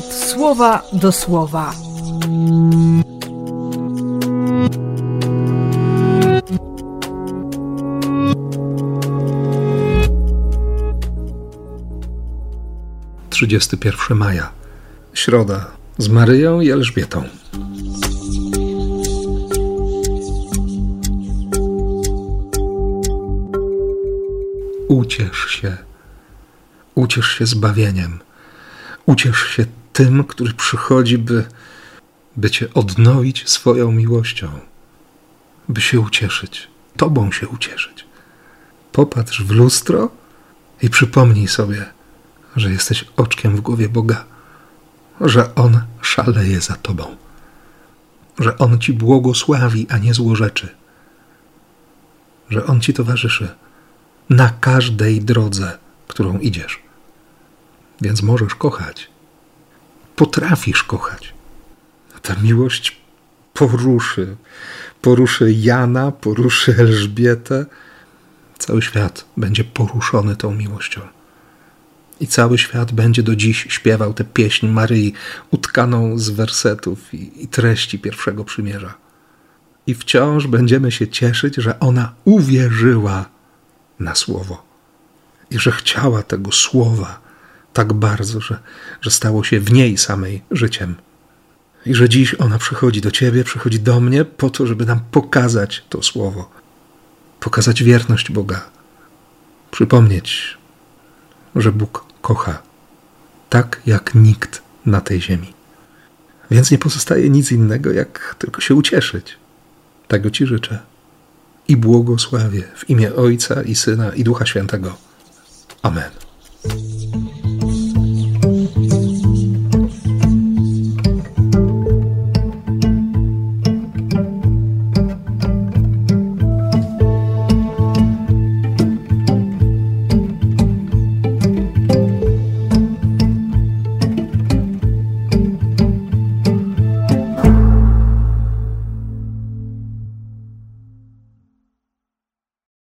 słowa do słowa. Trzydziesty pierwszy maja, środa z Maryją i Elżbietą. Uciesz się, uciesz się zbawieniem, uciesz się tym, który przychodzi, by, by cię odnowić swoją miłością, by się ucieszyć, tobą się ucieszyć. Popatrz w lustro i przypomnij sobie, że jesteś oczkiem w głowie Boga, że On szaleje za tobą, że On ci błogosławi, a nie złorzeczy, że On ci towarzyszy na każdej drodze, którą idziesz. Więc możesz kochać. Potrafisz kochać. Ta miłość poruszy. Poruszy Jana, poruszy Elżbietę. Cały świat będzie poruszony tą miłością. I cały świat będzie do dziś śpiewał tę pieśń Maryi, utkaną z wersetów i, i treści pierwszego przymierza. I wciąż będziemy się cieszyć, że ona uwierzyła na słowo i że chciała tego słowa tak bardzo, że, że stało się w niej samej życiem. I że dziś ona przychodzi do ciebie, przychodzi do mnie po to, żeby nam pokazać to słowo, pokazać wierność Boga, przypomnieć, że Bóg kocha tak jak nikt na tej ziemi. Więc nie pozostaje nic innego, jak tylko się ucieszyć. Tego Ci życzę i błogosławię w imię Ojca i Syna i Ducha Świętego. Amen.